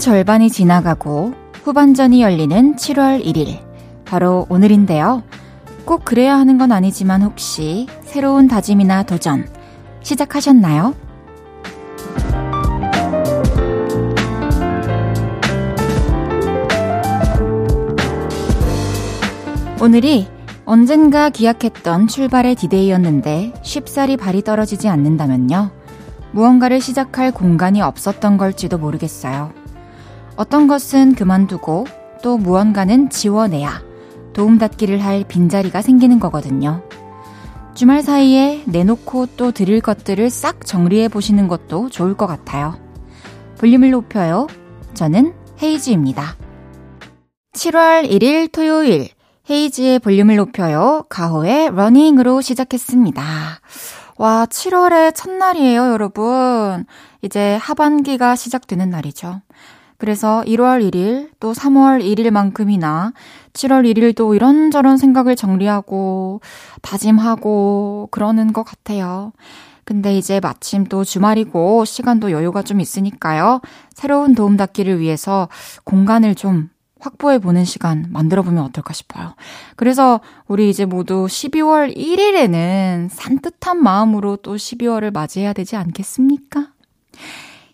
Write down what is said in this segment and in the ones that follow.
절반이 지나가고 후반전이 열리는 7월 1일. 바로 오늘인데요. 꼭 그래야 하는 건 아니지만 혹시 새로운 다짐이나 도전 시작하셨나요? 오늘이 언젠가 기약했던 출발의 디데이였는데 쉽사리 발이 떨어지지 않는다면요. 무언가를 시작할 공간이 없었던 걸지도 모르겠어요. 어떤 것은 그만두고 또 무언가는 지워내야 도움닫기를 할 빈자리가 생기는 거거든요. 주말 사이에 내놓고 또 드릴 것들을 싹 정리해 보시는 것도 좋을 것 같아요. 볼륨을 높여요. 저는 헤이즈입니다. 7월 1일 토요일 헤이지의 볼륨을 높여요. 가호의 러닝으로 시작했습니다. 와, 7월의 첫날이에요, 여러분. 이제 하반기가 시작되는 날이죠. 그래서 1월 1일, 또 3월 1일만큼이나 7월 1일도 이런저런 생각을 정리하고, 다짐하고, 그러는 것 같아요. 근데 이제 마침 또 주말이고, 시간도 여유가 좀 있으니까요. 새로운 도움 닫기를 위해서 공간을 좀 확보해 보는 시간 만들어 보면 어떨까 싶어요. 그래서 우리 이제 모두 12월 1일에는 산뜻한 마음으로 또 12월을 맞이해야 되지 않겠습니까?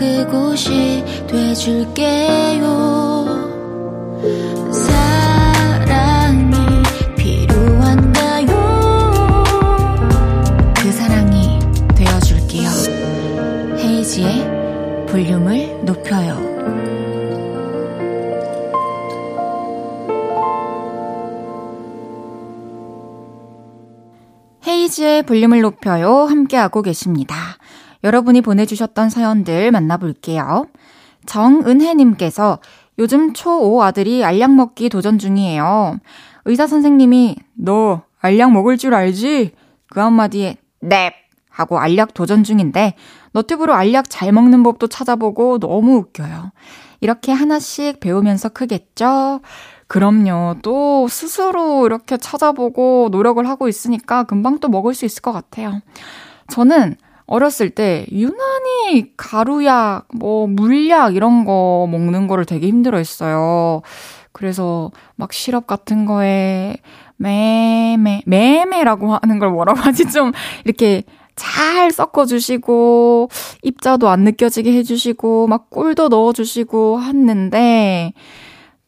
그곳이 돼줄게요. 사랑이 필요한가요? 그 사랑이 되어줄게요. 헤이지의 볼륨을 높여요. 헤이지의 볼륨을 높여요. 함께하고 계십니다. 여러분이 보내주셨던 사연들 만나볼게요. 정은혜님께서 요즘 초5 아들이 알약 먹기 도전 중이에요. 의사 선생님이 너 알약 먹을 줄 알지? 그 한마디에 넵! 하고 알약 도전 중인데 너튜브로 알약 잘 먹는 법도 찾아보고 너무 웃겨요. 이렇게 하나씩 배우면서 크겠죠? 그럼요. 또 스스로 이렇게 찾아보고 노력을 하고 있으니까 금방 또 먹을 수 있을 것 같아요. 저는 어렸을 때 유난히 가루약, 뭐 물약 이런 거 먹는 거를 되게 힘들어 했어요. 그래서 막 시럽 같은 거에 매매, 매매라고 하는 걸 뭐라고 하지? 좀 이렇게 잘 섞어주시고, 입자도 안 느껴지게 해주시고, 막 꿀도 넣어주시고 했는데,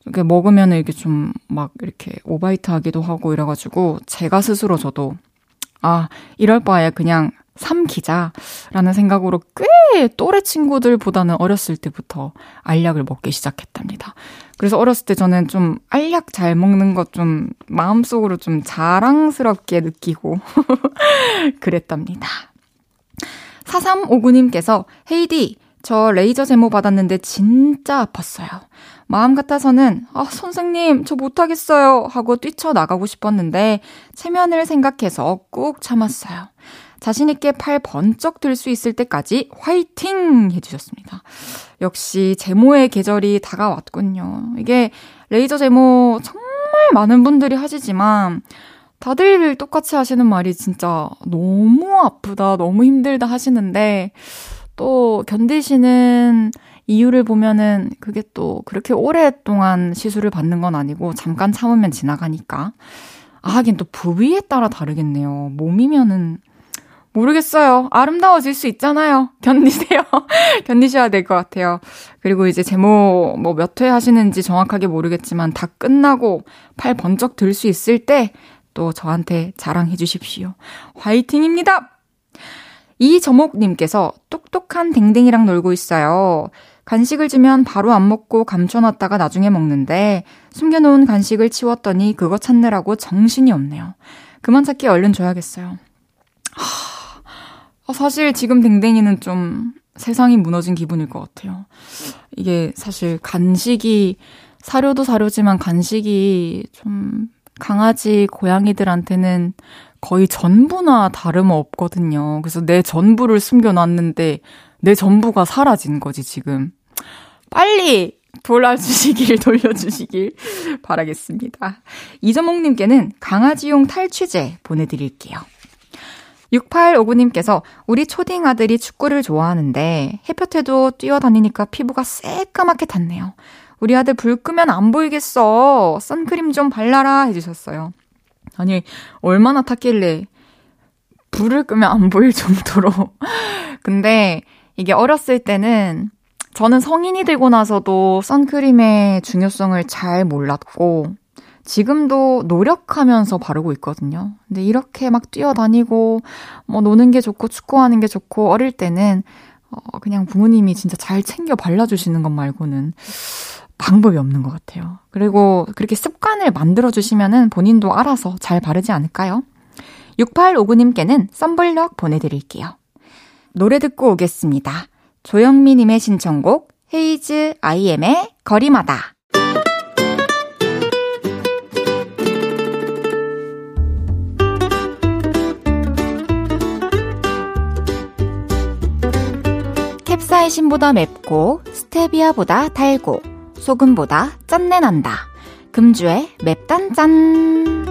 이렇게 먹으면 이렇게 좀 막 이렇게 오바이트 하기도 하고 이래가지고 제가 스스로 저도 아, 이럴 바에 그냥 삼기자라는 생각으로 꽤 또래 친구들보다는 어렸을 때부터 알약을 먹기 시작했답니다. 그래서 어렸을 때 저는 좀 알약 잘 먹는 것 좀 마음속으로 좀 자랑스럽게 느끼고 그랬답니다. 4359님께서 헤이디, 저 레이저 제모 받았는데 진짜 아팠어요. 마음 같아서는 아, 선생님, 저 못하겠어요 하고 뛰쳐나가고 싶었는데 체면을 생각해서 꾹 참았어요. 자신있게 팔 번쩍 들 수 있을 때까지 화이팅! 해주셨습니다. 역시 제모의 계절이 다가왔군요. 이게 레이저 제모 정말 많은 분들이 하시지만 다들 똑같이 하시는 말이 진짜 너무 아프다, 너무 힘들다 하시는데 또 견디시는 이유를 보면은 그게 또 그렇게 오랫동안 시술을 받는 건 아니고 잠깐 참으면 지나가니까. 아, 하긴 또 부위에 따라 다르겠네요. 몸이면은 모르겠어요. 아름다워질 수 있잖아요. 견디세요. 견디셔야 될 것 같아요. 그리고 이제 제모 뭐 몇 회 하시는지 정확하게 모르겠지만 다 끝나고 팔 번쩍 들 수 있을 때 또 저한테 자랑해 주십시오. 화이팅입니다! 이저목님께서 똑똑한 댕댕이랑 놀고 있어요. 간식을 주면 바로 안 먹고 감춰놨다가 나중에 먹는데 숨겨놓은 간식을 치웠더니 그거 찾느라고 정신이 없네요. 그만 찾기 얼른 줘야겠어요. 하, 사실 지금 댕댕이는 좀 세상이 무너진 기분일 것 같아요. 이게 사실 간식이 사료도 사료지만 간식이 좀 강아지, 고양이들한테는 거의 전부나 다름없거든요. 그래서 내 전부를 숨겨놨는데 내 전부가 사라진 거지, 지금. 빨리 돌아주시길, 돌려주시길 바라겠습니다. 이전목님께는 강아지용 탈취제 보내드릴게요. 6859님께서 우리 초딩 아들이 축구를 좋아하는데 햇볕에도 뛰어다니니까 피부가 새까맣게 탔네요. 우리 아들 불 끄면 안 보이겠어. 선크림 좀 발라라 해주셨어요. 아니, 얼마나 탔길래 불을 끄면 안 보일 정도로. 근데 이게 어렸을 때는 저는 성인이 되고 나서도 선크림의 중요성을 잘 몰랐고, 지금도 노력하면서 바르고 있거든요. 근데 이렇게 막 뛰어다니고, 뭐 노는 게 좋고, 축구하는 게 좋고, 어릴 때는, 어, 그냥 부모님이 진짜 잘 챙겨 발라주시는 것 말고는 방법이 없는 것 같아요. 그리고 그렇게 습관을 만들어주시면은 본인도 알아서 잘 바르지 않을까요? 6859님께는 썬블럭 보내드릴게요. 노래 듣고 오겠습니다. 조영미님의 신청곡 헤이즈 아이엠의 거리마다 캡사이신보다 맵고 스테비아보다 달고 소금보다 짠내 난다. 금주의 맵단짠.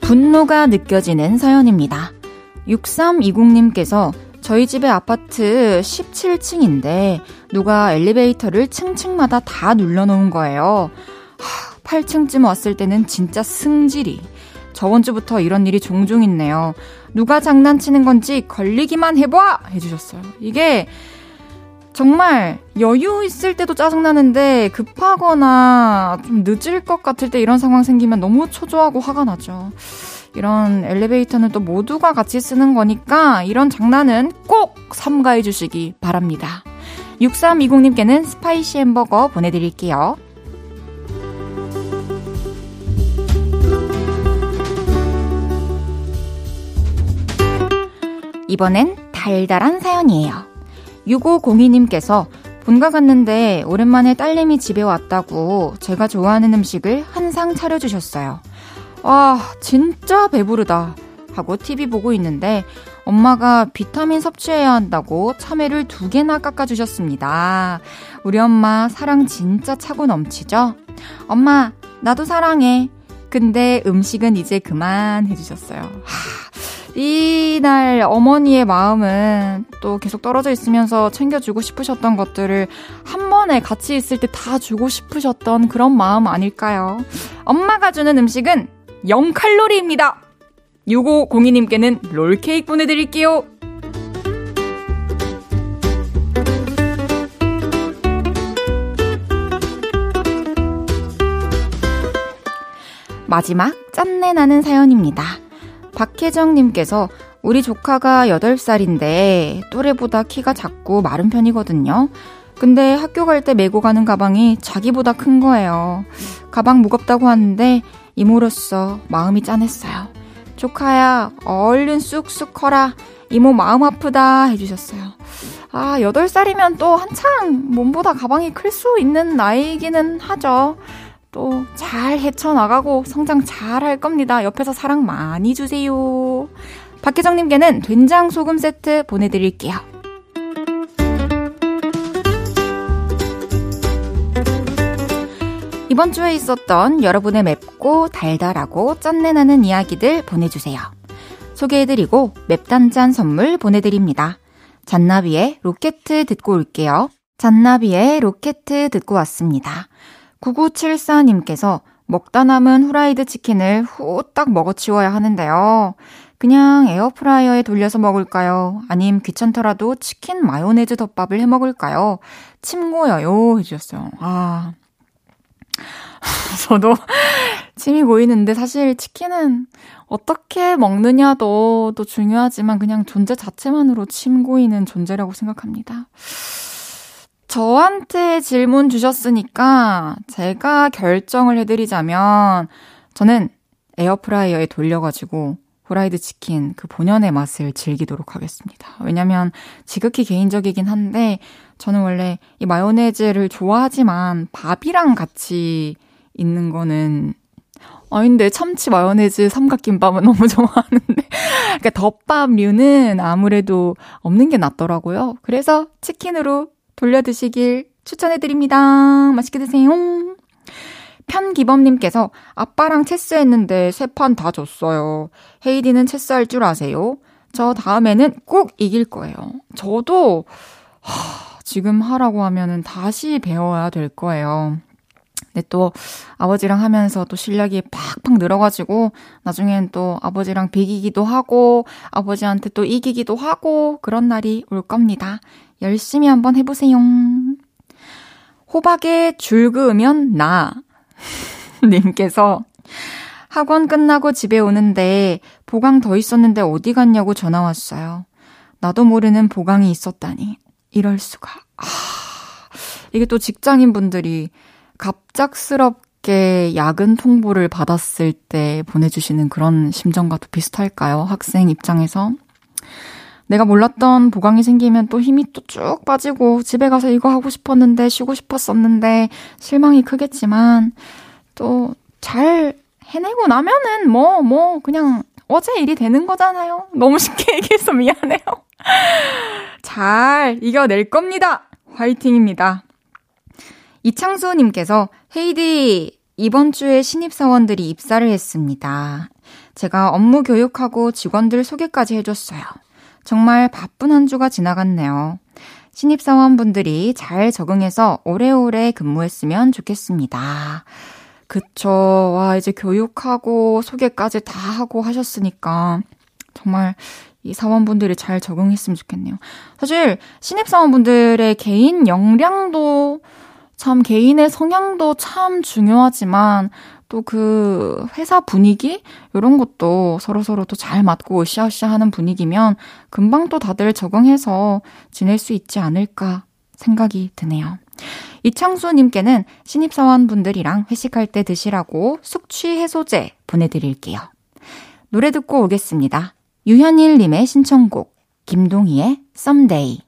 분노가 느껴지는 사연입니다. 6320님께서 저희 집의 아파트 17층인데 누가 엘리베이터를 층층마다 다 눌러놓은 거예요. 8층쯤 왔을 때는 진짜 승질이. 저번 주부터 이런 일이 종종 있네요. 누가 장난치는 건지 걸리기만 해봐! 해주셨어요. 이게 정말 여유 있을 때도 짜증나는데 급하거나 좀 늦을 것 같을 때 이런 상황 생기면 너무 초조하고 화가 나죠. 이런 엘리베이터는 또 모두가 같이 쓰는 거니까 이런 장난은 꼭 삼가해 주시기 바랍니다. 6320님께는 spicy 햄버거 보내드릴게요. 이번엔 달달한 사연이에요. 6502님께서 본가 갔는데 오랜만에 딸내미 집에 왔다고 제가 좋아하는 음식을 한 상 차려주셨어요. 와, 진짜 배부르다. 하고 TV 보고 있는데 엄마가 비타민 섭취해야 한다고 참외를 두 개나 깎아주셨습니다. 우리 엄마 사랑 진짜 차고 넘치죠? 엄마, 나도 사랑해. 근데 음식은 이제 그만 해주셨어요. 하, 이날 어머니의 마음은 또 계속 떨어져 있으면서 챙겨주고 싶으셨던 것들을 한 번에 같이 있을 때 다 주고 싶으셨던 그런 마음 아닐까요? 엄마가 주는 음식은 0칼로리입니다. 6502님께는 롤케이크 보내드릴게요. 마지막 짠내 나는 사연입니다. 박혜정님께서 우리 조카가 8살인데 또래보다 키가 작고 마른 편이거든요. 근데 학교 갈 때 메고 가는 가방이 자기보다 큰 거예요. 가방 무겁다고 하는데 이모로서 마음이 짠했어요. 조카야, 얼른 쑥쑥 커라. 이모 마음 아프다 해주셨어요. 아, 8살이면 또 한창 몸보다 가방이 클 수 있는 나이기는 하죠. 또 잘 헤쳐나가고 성장 잘 할 겁니다. 옆에서 사랑 많이 주세요. 박혜정님께는 된장 소금 세트 보내드릴게요. 이번 주에 있었던 여러분의 맵고 달달하고 짠내 나는 이야기들 보내주세요. 소개해드리고 맵단짠 선물 보내드립니다. 잔나비의 로켓 듣고 올게요. 잔나비의 로켓 듣고 왔습니다. 9974님께서 먹다 남은 후라이드 치킨을 후딱 먹어치워야 하는데요. 그냥 에어프라이어에 돌려서 먹을까요? 아님 귀찮더라도 치킨 마요네즈 덮밥을 해 먹을까요? 침 고여요. 해주셨어요. 아. 저도 침이 고이는데 사실 치킨은 어떻게 먹느냐도 또 중요하지만 그냥 존재 자체만으로 침 고이는 존재라고 생각합니다. 저한테 질문 주셨으니까 제가 결정을 해드리자면 저는 에어프라이어에 돌려가지고 후라이드 치킨 그 본연의 맛을 즐기도록 하겠습니다. 왜냐면 지극히 개인적이긴 한데 저는 원래 이 마요네즈를 좋아하지만 밥이랑 같이 있는 거는 아닌데 참치 마요네즈 삼각김밥은 너무 좋아하는데 그러니까 덮밥류는 아무래도 없는 게 낫더라고요. 그래서 치킨으로 돌려 드시길 추천해드립니다. 맛있게 드세요. 편기범님께서 아빠랑 체스했는데 세 판 다 졌어요. 헤이디는 체스할 줄 아세요? 저 다음에는 꼭 이길 거예요. 저도 하, 지금 하라고 하면은 다시 배워야 될 거예요. 근데 또 아버지랑 하면서 또 실력이 팍팍 늘어가지고 나중엔 또 아버지랑 비기기도 하고 아버지한테 또 이기기도 하고 그런 날이 올 겁니다. 열심히 한번 해보세요. 호박에 줄 그으면 나. 님께서 학원 끝나고 집에 오는데 보강 더 있었는데 어디 갔냐고 전화 왔어요. 나도 모르는 보강이 있었다니. 이럴 수가. 아, 이게 또 직장인 분들이 갑작스럽게 야근 통보를 받았을 때 보내주시는 그런 심정과도 비슷할까요? 학생 입장에서. 내가 몰랐던 보강이 생기면 또 힘이 또 쭉 빠지고 집에 가서 이거 하고 싶었는데 쉬고 싶었었는데 실망이 크겠지만 또 잘 해내고 나면은 뭐, 뭐, 그냥 어제 일이 되는 거잖아요. 너무 쉽게 얘기해서 미안해요. 잘 이겨낼 겁니다. 화이팅입니다. 이창수님께서 헤이디 이번 주에 신입사원들이 입사를 했습니다. 제가 업무 교육하고 직원들 소개까지 해줬어요. 정말 바쁜 한 주가 지나갔네요. 신입사원분들이 잘 적응해서 오래오래 근무했으면 좋겠습니다. 그쵸. 와, 이제 교육하고 소개까지 다 하고 하셨으니까 정말 이 사원분들이 잘 적응했으면 좋겠네요. 사실 신입사원분들의 개인 역량도 참 개인의 성향도 참 중요하지만 또 그 회사 분위기 이런 것도 서로 서로 또 잘 맞고 으쌰으쌰 하는 분위기면 금방 또 다들 적응해서 지낼 수 있지 않을까 생각이 드네요. 이창수님께는 신입사원분들이랑 회식할 때 드시라고 숙취 해소제 보내드릴게요. 노래 듣고 오겠습니다. 유현일님의 신청곡, 김동희의. 헤이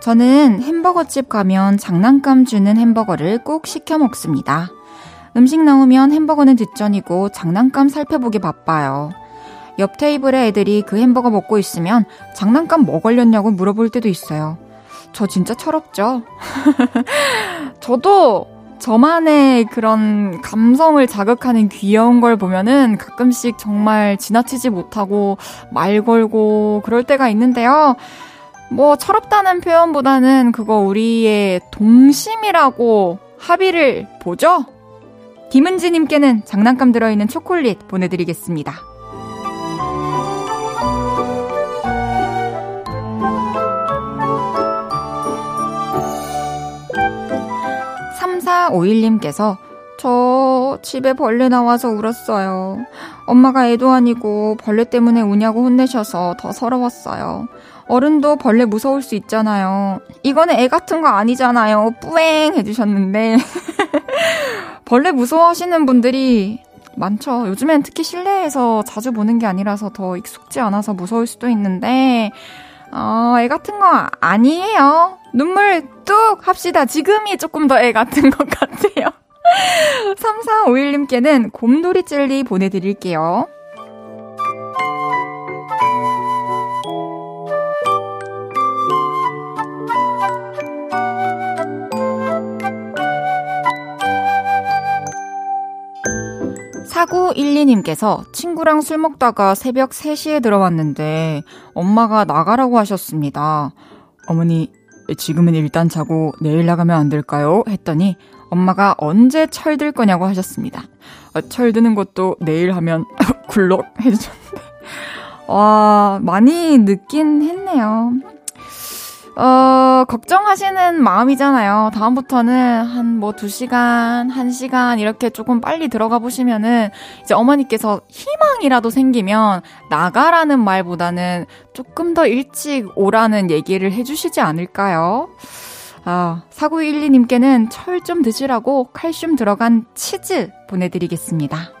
저는 햄버거집 가면 장난감 주는 햄버거를 꼭 시켜 먹습니다. 음식 나오면 햄버거는 뒷전이고 장난감 살펴보기 바빠요. 옆 테이블에 애들이 그 햄버거 먹고 있으면 장난감 뭐 걸렸냐고 물어볼 때도 있어요. 저 진짜 철없죠? 저도 저만의 그런 감성을 자극하는 귀여운 걸 보면은 가끔씩 정말 지나치지 못하고 말 걸고 그럴 때가 있는데요. 뭐 철없다는 표현보다는 그거 우리의 동심이라고 합의를 보죠? 김은지님께는 장난감 들어있는 초콜릿 보내드리겠습니다. 3451님께서 저 집에 벌레 나와서 울었어요. 엄마가 애도 아니고 벌레 때문에 우냐고 혼내셔서 더 서러웠어요. 어른도 벌레 무서울 수 있잖아요. 이거는 애 같은 거 아니잖아요. 뿌앵 해주셨는데. 벌레 무서워하시는 분들이 많죠. 요즘엔 특히 실내에서 자주 보는 게 아니라서 더 익숙지 않아서 무서울 수도 있는데, 어, 애 같은 거 아니에요. 눈물 뚝 합시다. 지금이 조금 더 애 같은 것 같아요. 3451님께는 곰돌이 젤리 보내드릴게요. 사구 12님께서 친구랑 술 먹다가 새벽 3시에 들어왔는데 엄마가 나가라고 하셨습니다. 어머니, 지금은 일단 자고 내일 나가면 안 될까요? 했더니 엄마가 언제 철들 거냐고 하셨습니다. 어, 철드는 것도 내일 하면 굴럭 해주셨는데. 와, 많이 늦긴 했네요. 어, 걱정하시는 마음이잖아요. 다음부터는 한뭐 두시간한시간 이렇게 조금 빨리 들어가 보시면은 이제 어머니께서 희망이라도 생기면 나가라는 말보다는 조금 더 일찍 오라는 얘기를 해주시지 않을까요? 아, 4912님께는 철 좀 드시라고 칼슘 들어간 치즈 보내드리겠습니다.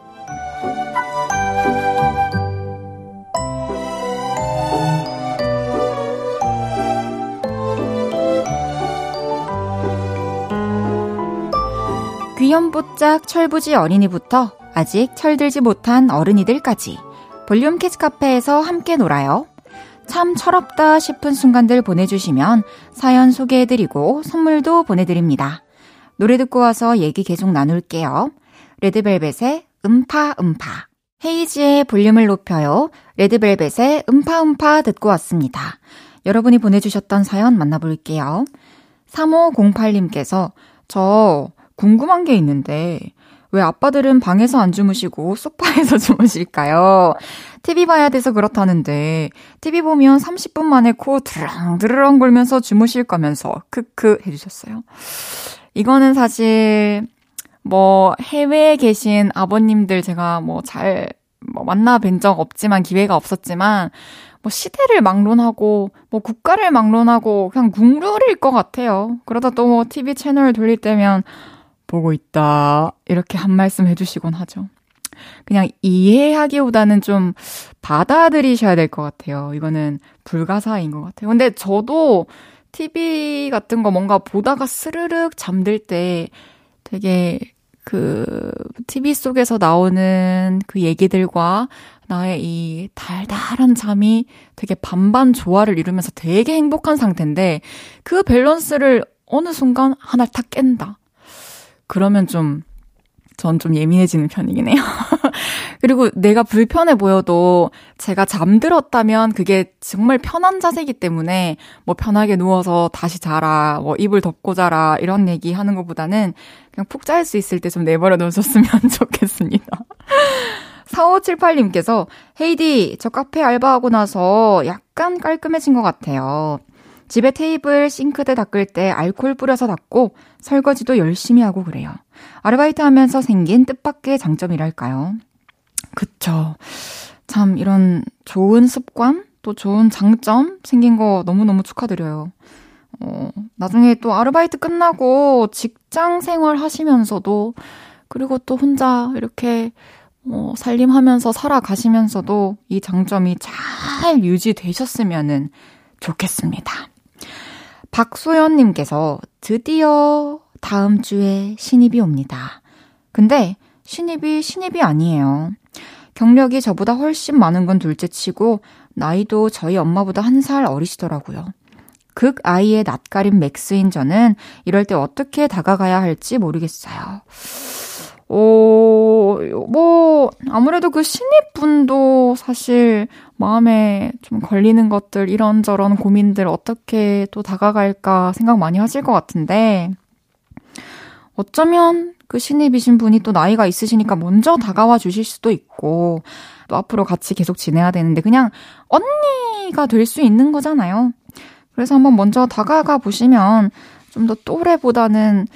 귀염뽀짝 철부지 어린이부터 아직 철들지 못한 어른이들까지 볼륨 캐치 카페에서 함께 놀아요. 참 철없다 싶은 순간들 보내주시면 사연 소개해드리고 선물도 보내드립니다. 노래 듣고 와서 얘기 계속 나눌게요. 레드벨벳의 음파 음파 헤이지의 볼륨을 높여요. 레드벨벳의 음파 음파 듣고 왔습니다. 여러분이 보내주셨던 사연 만나볼게요. 3508님께서 저 궁금한 게 있는데 왜 아빠들은 방에서 안 주무시고 소파에서 주무실까요? TV 봐야 돼서 그렇다는데 TV 보면 30분 만에 코 드렁 드르렁 걸면서 주무실 거면서 크크 해주셨어요. 이거는 사실 뭐 해외에 계신 아버님들 제가 뭐잘뭐 뭐 만나 뵌 적 없지만 기회가 없었지만 뭐 시대를 막론하고 뭐 국가를 막론하고 그냥 국룰일 것 같아요. 그러다 또 뭐 TV 채널 돌릴 때면 보고 있다. 이렇게 한 말씀 해주시곤 하죠. 그냥 이해하기보다는 좀 받아들이셔야 될 것 같아요. 이거는 불가사인 것 같아요. 근데 저도 TV 같은 거 뭔가 보다가 스르륵 잠들 때 되게 그 TV 속에서 나오는 그 얘기들과 나의 이 달달한 잠이 되게 반반 조화를 이루면서 되게 행복한 상태인데 그 밸런스를 어느 순간 하나 탁 깬다. 그러면 좀, 전 좀 예민해지는 편이긴 해요. 그리고 내가 불편해 보여도 제가 잠들었다면 그게 정말 편한 자세이기 때문에 뭐 편하게 누워서 다시 자라, 뭐 이불 덮고 자라, 이런 얘기 하는 것보다는 그냥 푹 잘 수 있을 때 좀 내버려 놓으셨으면 좋겠습니다. 4578님께서, 헤이디, 저 카페 알바하고 나서 약간 깔끔해진 것 같아요. 집에 테이블, 싱크대 닦을 때 알콜 뿌려서 닦고 설거지도 열심히 하고 그래요. 아르바이트 하면서 생긴 뜻밖의 장점이랄까요? 그쵸. 참, 이런 좋은 습관, 또 좋은 장점 생긴 거 너무너무 축하드려요. 어, 나중에 또 아르바이트 끝나고 직장 생활 하시면서도, 그리고 또 혼자 이렇게, 어, 살림하면서 살아가시면서도 이 장점이 잘 유지되셨으면 좋겠습니다. 박소연님께서 드디어 다음 주에 신입이 옵니다. 근데 신입이 신입이 아니에요. 경력이 저보다 훨씬 많은 건 둘째 치고 나이도 저희 엄마보다 한 살 어리시더라고요. 극 아이의 낯가림 맥스인 저는 이럴 때 어떻게 다가가야 할지 모르겠어요. 오, 뭐, 아무래도 그 신입분도 사실 마음에 좀 걸리는 것들, 이런저런 고민들 어떻게 또 다가갈까 생각 많이 하실 것 같은데, 어쩌면 그 신입이신 분이 또 나이가 있으시니까 먼저 다가와 주실 수도 있고, 또 앞으로 같이 계속 지내야 되는데, 그냥 언니가 될 수 있는 거잖아요. 그래서 한번 먼저 다가가 보시면 좀 더 또래보다는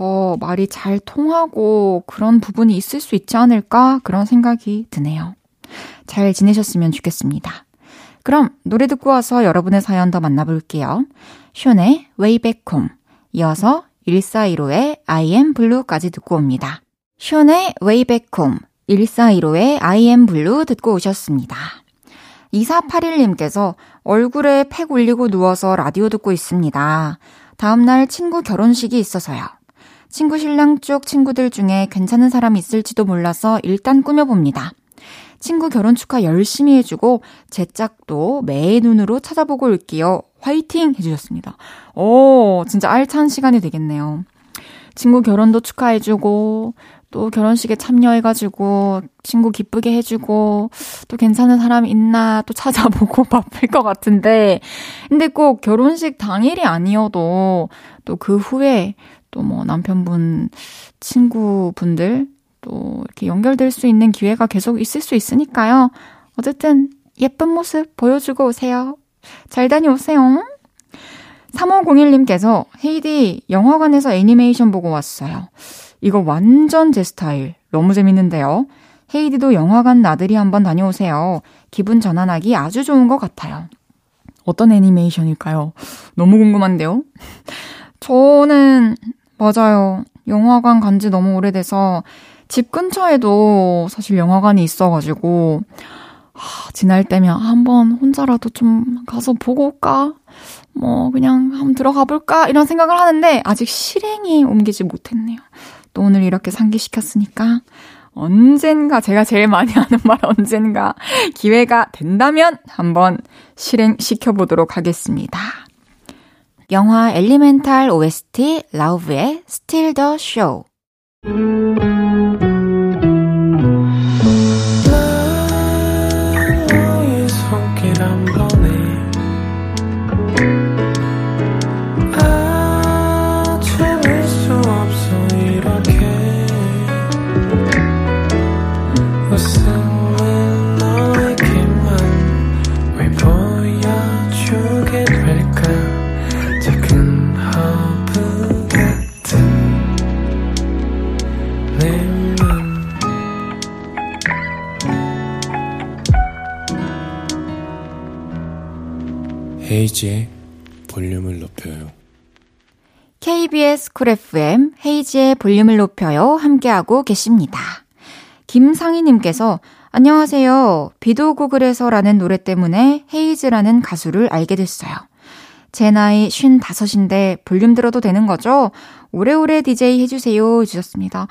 더 말이 잘 통하고 그런 부분이 있을 수 있지 않을까 그런 생각이 드네요. 잘 지내셨으면 좋겠습니다. 그럼 노래 듣고 와서 여러분의 사연 더 만나볼게요. Way Back Home 이어서 1415의 I am Blue까지 듣고 옵니다. Way Back Home 1415의 I am Blue 듣고 오셨습니다. 2481님께서 얼굴에 팩 올리고 누워서 라디오 듣고 있습니다. 다음날 친구 결혼식이 있어서요. 친구 신랑 쪽 친구들 중에 괜찮은 사람 있을지도 몰라서 일단 꾸며봅니다. 친구 결혼 축하 열심히 해주고 제 짝도 매의 눈으로 찾아보고 올게요. 화이팅! 해주셨습니다. 오, 진짜 알찬 시간이 되겠네요. 친구 결혼도 축하해주고, 또 결혼식에 참여해가지고, 친구 기쁘게 해주고, 또 괜찮은 사람 있나 또 찾아보고 바쁠 것 같은데, 근데 꼭 결혼식 당일이 아니어도, 또 그 후에, 또 뭐 남편분, 친구분들, 또 이렇게 연결될 수 있는 기회가 계속 있을 수 있으니까요. 어쨌든 예쁜 모습 보여주고 오세요. 잘 다녀오세요. 3501님께서 헤이디 영화관에서 애니메이션 보고 왔어요. 이거 완전 제 스타일. 너무 재밌는데요. 헤이디도 영화관 나들이 한번 다녀오세요. 기분 전환하기 아주 좋은 것 같아요. 어떤 애니메이션일까요? 너무 궁금한데요? 저는, 맞아요. 영화관 간 지 너무 오래돼서 집 근처에도 사실 영화관이 있어가지고, 하, 지날 때면 한번 혼자라도 좀 가서 보고 올까? 뭐, 그냥 한번 들어가 볼까? 이런 생각을 하는데, 아직 실행이 옮기지 못했네요. 또 오늘 이렇게 상기시켰으니까, 언젠가, 제가 제일 많이 하는 말 언젠가, 기회가 된다면 한번 실행시켜 보도록 하겠습니다. 영화 엘리멘탈 OST 라우브의 Still the Show. 헤이즈의 볼륨을 높여요. KBS Cool FM 헤이즈의 볼륨을 높여요. 함께하고 계십니다. 김상희님께서 안녕하세요. 비도 오고 그래서라는 노래 때문에 헤이즈라는 가수를 알게 됐어요. 제 나이 55인데 볼륨 들어도 되는 거죠? 오래오래 DJ 해주세요. 주셨습니다.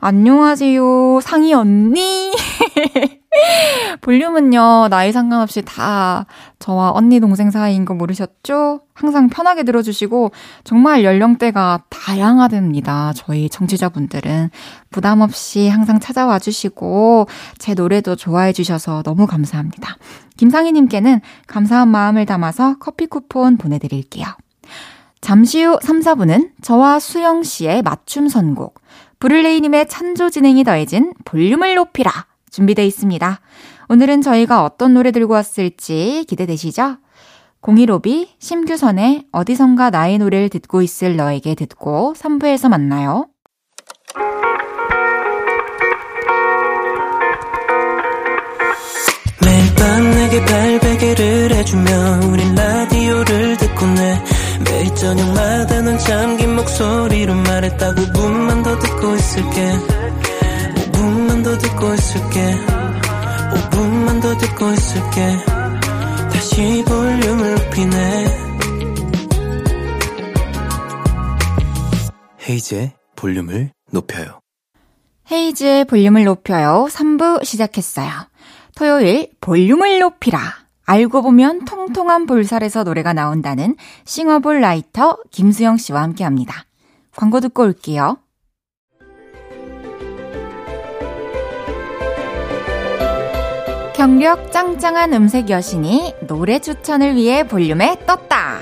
안녕하세요. 상희 언니. 볼륨은요, 나이 상관없이 다 저와 언니, 동생 사이인 거 모르셨죠? 항상 편하게 들어주시고, 정말 연령대가 다양하답니다. 저희 청취자분들은. 부담 없이 항상 찾아와 주시고, 제 노래도 좋아해 주셔서 너무 감사합니다. 김상희님께는 감사한 마음을 담아서 커피 쿠폰 보내드릴게요. 잠시 후 3, 4분은 저와 수영 씨의 맞춤 선곡, 브룰레이님의 찬조 진행이 더해진 볼륨을 높이라 준비되어 있습니다. 오늘은 저희가 어떤 노래 들고 왔을지 기대되시죠? 015B 심규선의 어디선가 나의 노래를 듣고 있을 너에게 듣고 3부에서 만나요. 매일 밤 내게 발베개를 해주며 우린 라디오를 듣고 내 매일 저녁마다 넌 잠긴 목소리로 말했다 5분만 더 듣고 있을게. 5분만 더 듣고 있을게. 5분만 더 듣고 있을게. 다시 볼륨을 높이네. 헤이즈의 볼륨을 높여요. 헤이즈의 볼륨을 높여요. 3부 시작했어요. 토요일 볼륨을 높이라 알고 보면 통통한 볼살에서 노래가 나온다는 싱어볼 라이터 김수영 씨와 함께 합니다. 광고 듣고 올게요. 경력 짱짱한 음색 여신이 노래 추천을 위해 볼륨에 떴다.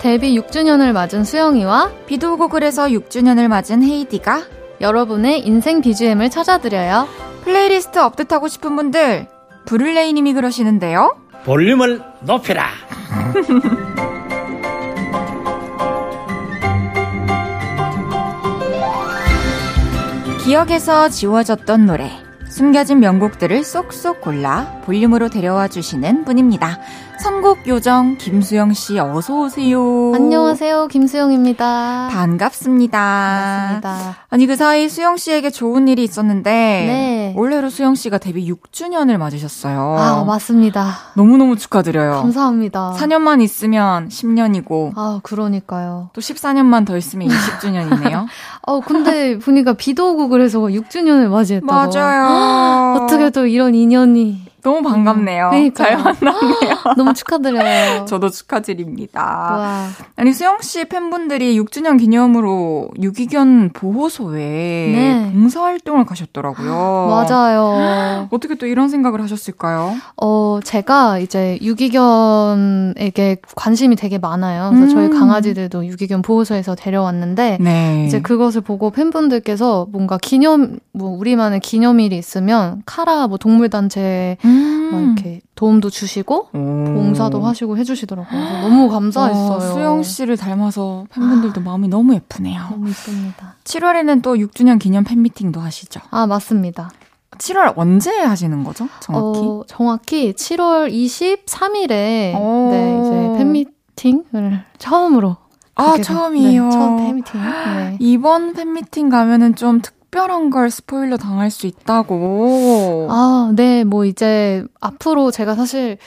데뷔 6주년을 맞은 수영이와 비도 오고 그래서 6주년을 맞은 헤이즈가 여러분의 인생 BGM을 찾아드려요. 플레이리스트 업데이트하고 싶은 분들 브룰레이님이 그러시는데요. 볼륨을 높여라. 기억에서 지워졌던 노래, 숨겨진 명곡들을 쏙쏙 골라 볼륨으로 데려와 주시는 분입니다. 선곡 요정 김수영 씨 어서 오세요. 안녕하세요. 김수영입니다. 반갑습니다. 반갑습니다. 아니 그 사이 수영 씨에게 좋은 일이 있었는데 네. 올해로 수영 씨가 데뷔 6주년을 맞으셨어요. 아, 맞습니다. 너무너무 축하드려요. 감사합니다. 4년만 있으면 10년이고 아, 그러니까요. 또 14년만 더 있으면 20주년이네요. 어, 근데 보니까 비도 오고 그래서 6주년을 맞이했다고. 맞아요. 어떻게 또 이런 인연이 너무 반갑네요. 그러니까요. 잘 만났네요. 너무 축하드려요. 저도 축하드립니다. 와. 아니 수영 씨 팬분들이 6주년 기념으로 유기견 보호소에 네. 봉사 활동을 가셨더라고요. 맞아요. 어떻게 또 이런 생각을 하셨을까요? 어 제가 이제 유기견에게 관심이 되게 많아요. 그래서 음. 저희 강아지들도 유기견 보호소에서 데려왔는데 네. 이제 그것을 보고 팬분들께서 뭔가 기념 뭐 우리만의 기념일이 있으면 카라 뭐 동물 단체 음. 막 이렇게 도움도 주시고 오. 봉사도 하시고 해주시더라고요. 너무 감사했어요. 어, 수영 씨를 닮아서 팬분들도 아. 마음이 너무 예쁘네요. 너무 이쁩니다. 7월에는 또 6주년 기념 팬미팅도 하시죠? 아 맞습니다. 7월 언제 하시는 거죠? 정확히? 어, 정확히 7월 23일에 네, 이제 팬미팅을 처음으로 아, 처음이에요. 네, 처음 팬미팅. 네. 이번 팬미팅 가면은 좀 특, 특별한 걸 스포일러 당할 수 있다고. 아, 네, 뭐 이제 앞으로 제가 사실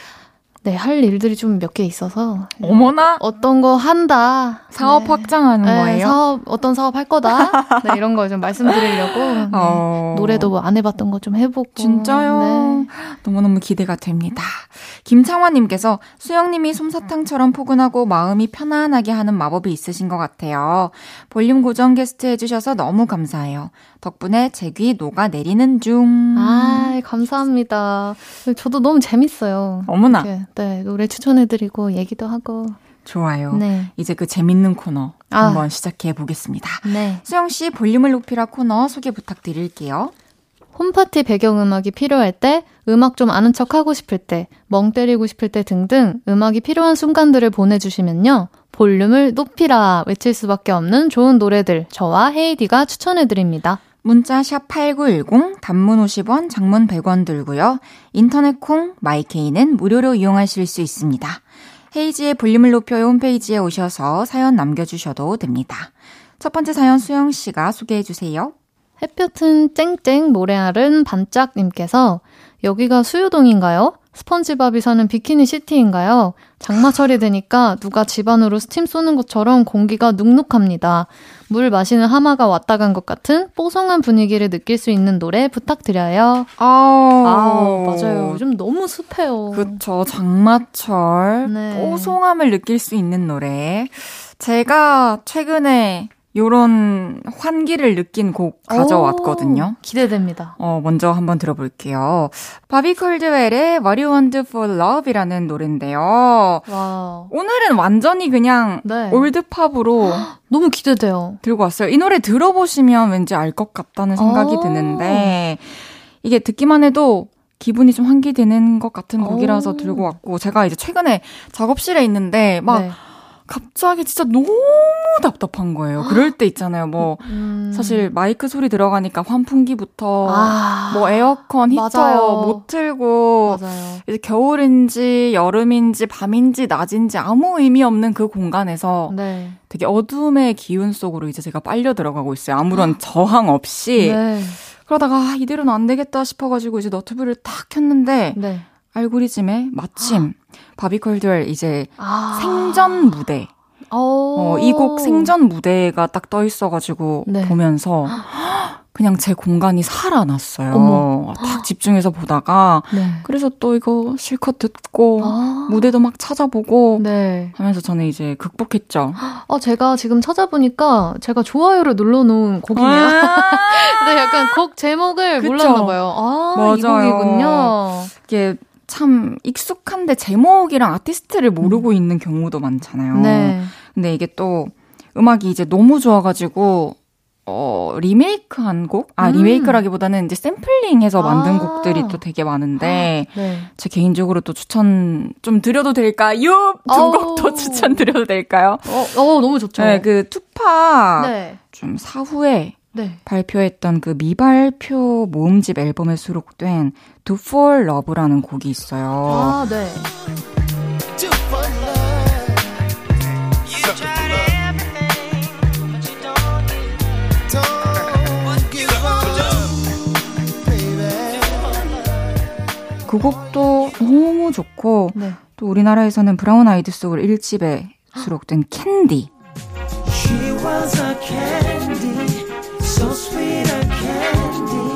네, 할 일들이 좀 몇 개 있어서. 어머나? 어떤 거 한다. 사업 네. 확장하는 네, 거예요? 사업, 어떤 사업 할 거다. 네, 이런 거 좀 말씀드리려고. 네. 어... 노래도 뭐안 해봤던 거 좀 해보고. 진짜요? 네. 너무너무 기대가 됩니다. 김창화님께서 수영님이 솜사탕처럼 포근하고 마음이 편안하게 하는 마법이 있으신 것 같아요. 볼륨 고정 게스트 해주셔서 너무 감사해요. 덕분에 제 귀 녹아내리는 중. 아, 감사합니다. 저도 너무 재밌어요. 어머나. 네, 노래 추천해드리고 얘기도 하고. 좋아요. 네. 이제 그 재밌는 코너 아. 한번 시작해 보겠습니다. 네. 수영 씨 볼륨을 높이라 코너 소개 부탁드릴게요. 홈파티 배경음악이 필요할 때, 음악 좀 아는 척 하고 싶을 때, 멍 때리고 싶을 때 등등 음악이 필요한 순간들을 보내주시면요. 볼륨을 높이라 외칠 수밖에 없는 좋은 노래들 저와 헤이디가 추천해드립니다. 문자 샵8910 단문 50원 장문 100원 들고요. 인터넷 콩 마이케이는 무료로 이용하실 수 있습니다. 헤이즈의 볼륨을 높여 홈페이지에 오셔서 사연 남겨 주셔도 됩니다. 첫 번째 사연 수영 씨가 소개해 주세요. 햇볕은 쨍쨍 모래알은 반짝님께서 여기가 수유동인가요? 스펀지밥이 사는 비키니 시티인가요? 장마철이 되니까 누가 집안으로 스팀 쏘는 것처럼 공기가 눅눅합니다. 물 마시는 하마가 왔다 간 것 같은 뽀송한 분위기를 느낄 수 있는 노래 부탁드려요. 아우, 아, 맞아요. 요즘 너무 습해요. 그쵸. 장마철. 네. 뽀송함을 느낄 수 있는 노래. 제가 최근에 요런 환기를 느낀 곡 가져왔거든요. 오, 기대됩니다. 어, 먼저 한번 들어볼게요. 바비 콜드웰의 What You Want for Love이라는 노래인데요. 와. 오늘은 완전히 그냥 네. 올드팝으로 너무 기대돼요. 들고 왔어요. 이 노래 들어보시면 왠지 알 것 같다는 생각이 오. 드는데 이게 듣기만 해도 기분이 좀 환기되는 것 같은 곡이라서 들고 왔고 제가 이제 최근에 작업실에 있는데 막 네. 갑자기 진짜 너무 답답한 거예요. 그럴 때 있잖아요. 뭐 음. 사실 마이크 소리 들어가니까 환풍기부터 아. 뭐 에어컨 히터 맞아요. 못 틀고 맞아요. 이제 겨울인지 여름인지 밤인지 낮인지 아무 의미 없는 그 공간에서 네. 되게 어둠의 기운 속으로 이제 제가 빨려 들어가고 있어요. 아무런 저항 없이. 네. 그러다가 아, 이대로는 안 되겠다 싶어가지고 이제 너튜브를 탁 켰는데 네. 알고리즘에 마침 바비콜드웰 이제 아. 생전 무대 어, 이 곡 생전 무대가 딱 떠 있어가지고 네. 보면서 그냥 제 공간이 살아났어요. 어머. 딱 집중해서 보다가 네. 그래서 또 이거 실컷 듣고 아. 무대도 막 찾아보고 네. 하면서 저는 이제 극복했죠. 어, 제가 지금 찾아보니까 제가 좋아요를 눌러놓은 곡이네요. 아. 근데 약간 곡 제목을 몰랐나 봐요. 아, 맞아요. 이 곡이군요. 이게 참 익숙한데 제목이랑 아티스트를 모르고 음. 있는 경우도 많잖아요. 네. 근데 이게 또 음악이 이제 너무 좋아가지고 어, 리메이크한 곡? 아, 음. 리메이크라기보다는 이제 샘플링해서 만든 아. 곡들이 또 되게 많은데, 네. 제 개인적으로 또 추천 좀 드려도 될까요? 두 곡 더 추천 드려도 될까요? 어, 어, 너무 좋죠. 네, 그 투파 네. 좀 사후에 네. 발표했던 그 미발표 모음집 앨범에 수록된 Do For Love라는 곡이 있어요. 아, 네. 그 곡도 너무 좋고 네. 또 우리나라에서는 브라운 아이드 소울 1집에 수록된 캔디 so sweet a candy.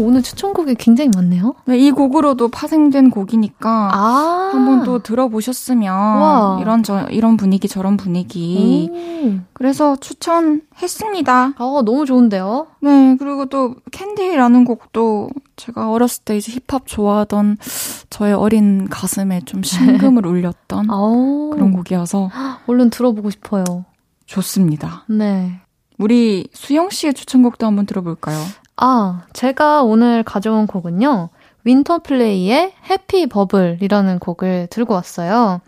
오늘 추천곡이 굉장히 많네요. 네, 이 곡으로도 파생된 곡이니까 아~ 한번 또 들어보셨으면 와. 이런 저 이런 분위기 저런 분위기. 오. 그래서 추천했습니다. 아, 너무 좋은데요? 네, 그리고 또 캔디라는 곡도 제가 어렸을 때 이제 힙합 좋아하던 저의 어린 가슴에 좀 심금을 울렸던 그런 곡이어서 얼른 들어보고 싶어요. 좋습니다. 네. 우리 수영 씨의 추천곡도 한번 들어볼까요? 아, 제가 오늘 가져온 곡은요. 윈터플레이의 해피 버블이라는 곡을 들고 왔어요.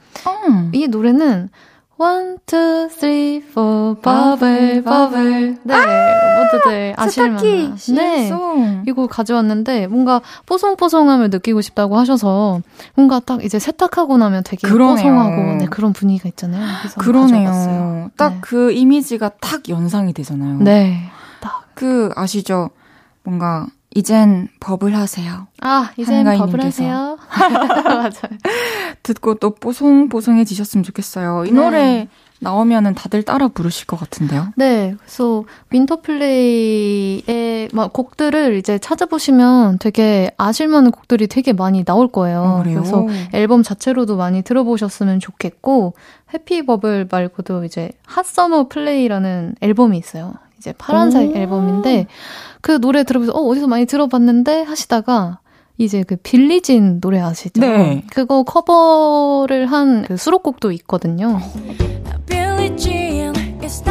음. 이 노래는 one, two, three, four, 버블, 버블. 네, 아~ 모두들 아실만한. 네, 이곡 가져왔는데 뭔가 뽀송뽀송함을 느끼고 싶다고 하셔서 뭔가 딱 이제 세탁하고 나면 되게 그러네요. 뽀송하고 네, 그런 분위기가 있잖아요. 그래서 그러네요. 딱그 네. 이미지가 탁 연상이 되잖아요. 네. 딱. 그 아시죠? 뭔가 이젠 버블 하세요. 아, 이젠 버블 하세요. 맞아요. 듣고 또 뽀송뽀송해지셨으면 좋겠어요. 이 네. 노래 나오면은 다들 따라 부르실 것 같은데요. 네. 그래서 윈터플레이의 막 곡들을 이제 찾아보시면 되게 아실만한 곡들이 되게 많이 나올 거예요. 어, 그래서 앨범 자체로도 많이 들어보셨으면 좋겠고 Happy Bubble 말고도 이제 Hot Summer Play라는 앨범이 있어요. 이제 파란색 앨범인데 그 노래 들으면서 어 어디서 많이 들어봤는데 하시다가 이제 그 Billie Jean 노래 아시죠? 네. 그거 커버를 한 그 수록곡도 있거든요. Is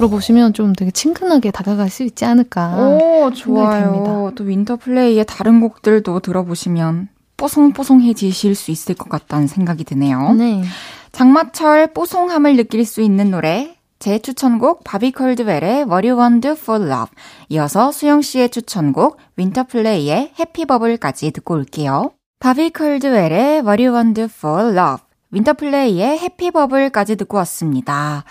들어보시면 좀 되게 친근하게 다가갈 수 있지 않을까. 오, 좋아요. 또 윈터플레이의 다른 곡들도 들어보시면 뽀송뽀송해지실 수 있을 것 같다는 생각이 드네요. 네. 장마철 뽀송함을 느낄 수 있는 노래 제 추천곡 바비 컬드웰의 What You Want for Love 이어서 수영 씨의 추천곡 윈터플레이의 Happy Bubble까지 듣고 올게요. 바비 컬드웰의 What You Won't Do for Love 윈터플레이의 Happy Bubble까지 듣고 왔습니다.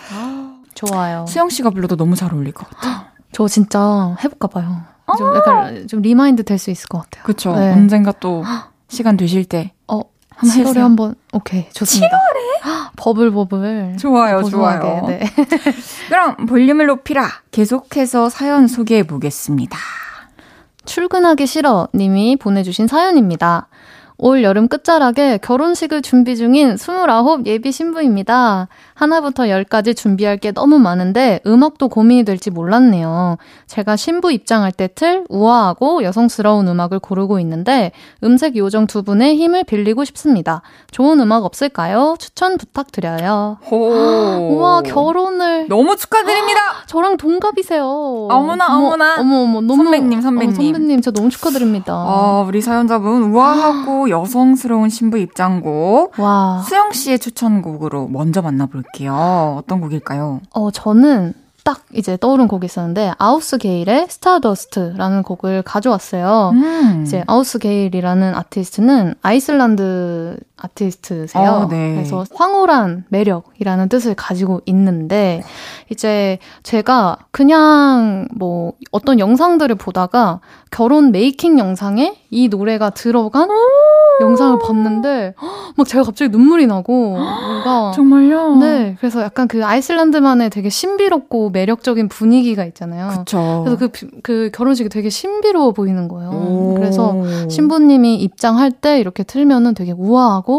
아, 좋아요. 수영 씨가 불러도 너무 잘 어울릴 것 같아요. 저 진짜 해볼까 봐요. 좀 약간 좀 remind 될 수 있을 것 같아요. 그렇죠. 네. 언젠가 또 시간 되실 때. 어, 한번 7월에 한번 오케이 좋습니다. 7월에? Bubble bubble. 좋아요, 좋아요. 네. 그럼 볼륨을 높이라 계속해서 사연 소개해 보겠습니다. 출근하기 싫어 님이 보내주신 사연입니다. 올 여름 끝자락에 결혼식을 준비 중인 29 예비 신부입니다. 하나부터 열까지 준비할 게 너무 많은데 음악도 고민이 될지 몰랐네요. 제가 신부 입장할 때 틀 우아하고 여성스러운 음악을 고르고 있는데 음색 요정 두 분의 힘을 빌리고 싶습니다. 좋은 음악 없을까요? 추천 부탁드려요. 오. 우와 결혼을 너무 축하드립니다. 저랑 동갑이세요. 어머나 어머나. 어머 어머 너무 선배님 선배님. 어, 선배님 저 너무 축하드립니다. 어, 우리 사연자분 우아하고 여성스러운 신부 입장곡 와. 수영 씨의 추천곡으로 먼저 만나볼게요. 어떤 곡일까요? 어, 저는 딱 이제 떠오른 곡이 있었는데 아우스게일의 Stardust라는 곡을 가져왔어요. 음. 이제 아우스게일이라는 아티스트는 아이슬란드 아티스트세요. 어, 네. 그래서 황홀한 매력이라는 뜻을 가지고 있는데 이제 제가 그냥 뭐 어떤 영상들을 보다가 결혼 메이킹 영상에 이 노래가 들어간 영상을 봤는데 막 제가 갑자기 눈물이 나고 뭔가 정말요? 네. 그래서 약간 그 아이슬란드만의 되게 신비롭고 매력적인 분위기가 있잖아요. 그쵸. 그래서 그, 그 결혼식이 되게 신비로워 보이는 거예요. 그래서 신부님이 입장할 때 이렇게 틀면은 되게 우아하고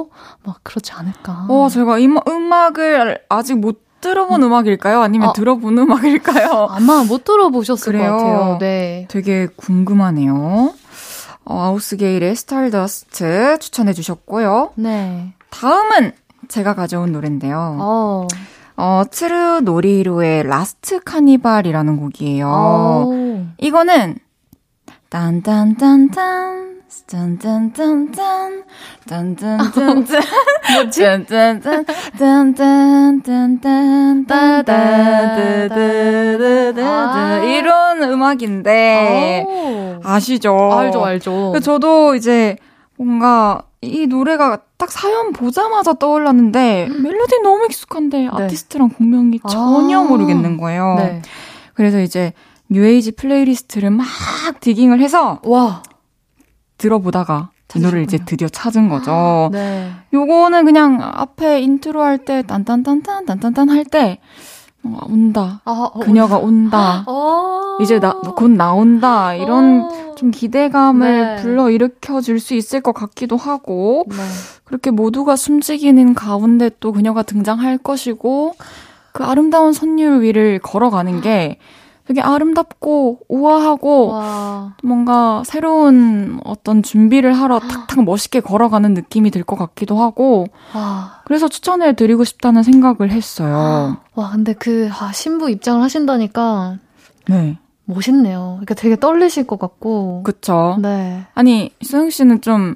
막 그렇지 않을까. 어, 제가 이 음악을 아직 못 들어본 음. 악일까요 아니면 아, 들어본 음악일까요? 아마 못 들어보셨을 그래요? 것 같아요. 네. 되게 궁금하네요. 어, 아우스게일의 Stardust 추천해 주셨고요. 네. 다음은 제가 가져온 노래인데요. 어. 어, 츠루 노리히로의 Last Carnival이라는 곡이에요. 오. 이거는 딴딴딴딴 짠짠짠짠 짠짠짠짠 짠짠짠 짠짠짠짠 따다드드드드 이런 음악인데 아시죠? 알죠 알죠. 저도 이제 뭔가 이 노래가 딱 사연 보자마자 떠올랐는데 음. 멜로디 너무 익숙한데 네. 아티스트랑 공명이 아. 전혀 모르겠는 거예요. 네. 그래서 이제 뉴에이지 playlist를 막 digging을 해서 와 들어보다가 이 노래를 이제 드디어 찾은 거죠. 네. 요거는 그냥 앞에 인트로 할 때 딴딴딴딴 딴딴딴 할때 어, 온다. 아, 어, 그녀가 온다. 어. 이제 나, 곧 나온다. 이런 어. 좀 기대감을 네. 불러 일으켜 줄 수 있을 것 같기도 하고, 네. 그렇게 모두가 숨죽이는 가운데 또 그녀가 등장할 것이고, 그 아름다운 선율 위를 걸어가는 게 되게 아름답고 우아하고 와. 뭔가 새로운 어떤 준비를 하러 탁탁 멋있게 걸어가는 느낌이 들 것 같기도 하고 와. 그래서 추천을 드리고 싶다는 생각을 했어요. 와 근데 그 아, 신부 입장을 하신다니까 네. 멋있네요. 그러니까 되게 떨리실 것 같고. 그쵸. 네. 아니, 수영 씨는 좀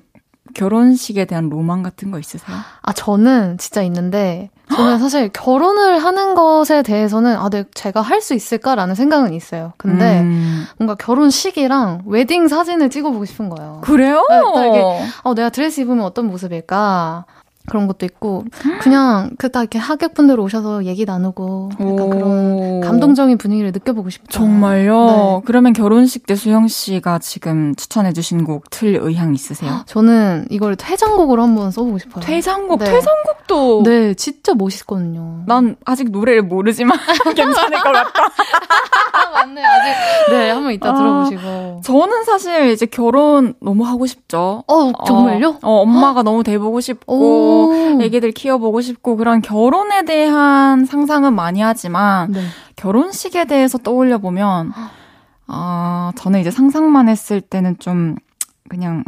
결혼식에 대한 로망 같은 거 있으세요? 아, 저는 진짜 있는데, 저는 사실 결혼을 하는 것에 대해서는 아, 네, 제가 할 수 있을까라는 생각은 있어요. 근데 음. 뭔가 결혼식이랑 웨딩 사진을 찍어보고 싶은 거예요. 그래요? 네, 이게 어, 내가 드레스 입으면 어떤 모습일까? 그런 것도 있고 그냥 그딱 이렇게 하객분들 오셔서 얘기 나누고 약간 그런 감동적인 분위기를 느껴보고 싶죠. 정말요? 네. 그러면 결혼식 때 수영 씨가 지금 추천해주신 곡 틀 의향 있으세요? 저는 이걸 퇴장곡으로 한번 써보고 싶어요. 퇴장곡, 네. 퇴장곡도 네, 진짜 멋있거든요. 난 아직 노래를 모르지만 괜찮을 것 같다. 맞네, 아직 네 한번 이따 아, 들어보시고. 저는 사실 이제 결혼 너무 하고 싶죠. 어 정말요? 어, 어 엄마가 너무 돼 보고 싶고. 애기들 키워 보고 싶고 그런 결혼에 대한 상상은 많이 하지만 네. 결혼식에 대해서 떠올려 보면 아 저는 이제 상상만 했을 때는 좀 그냥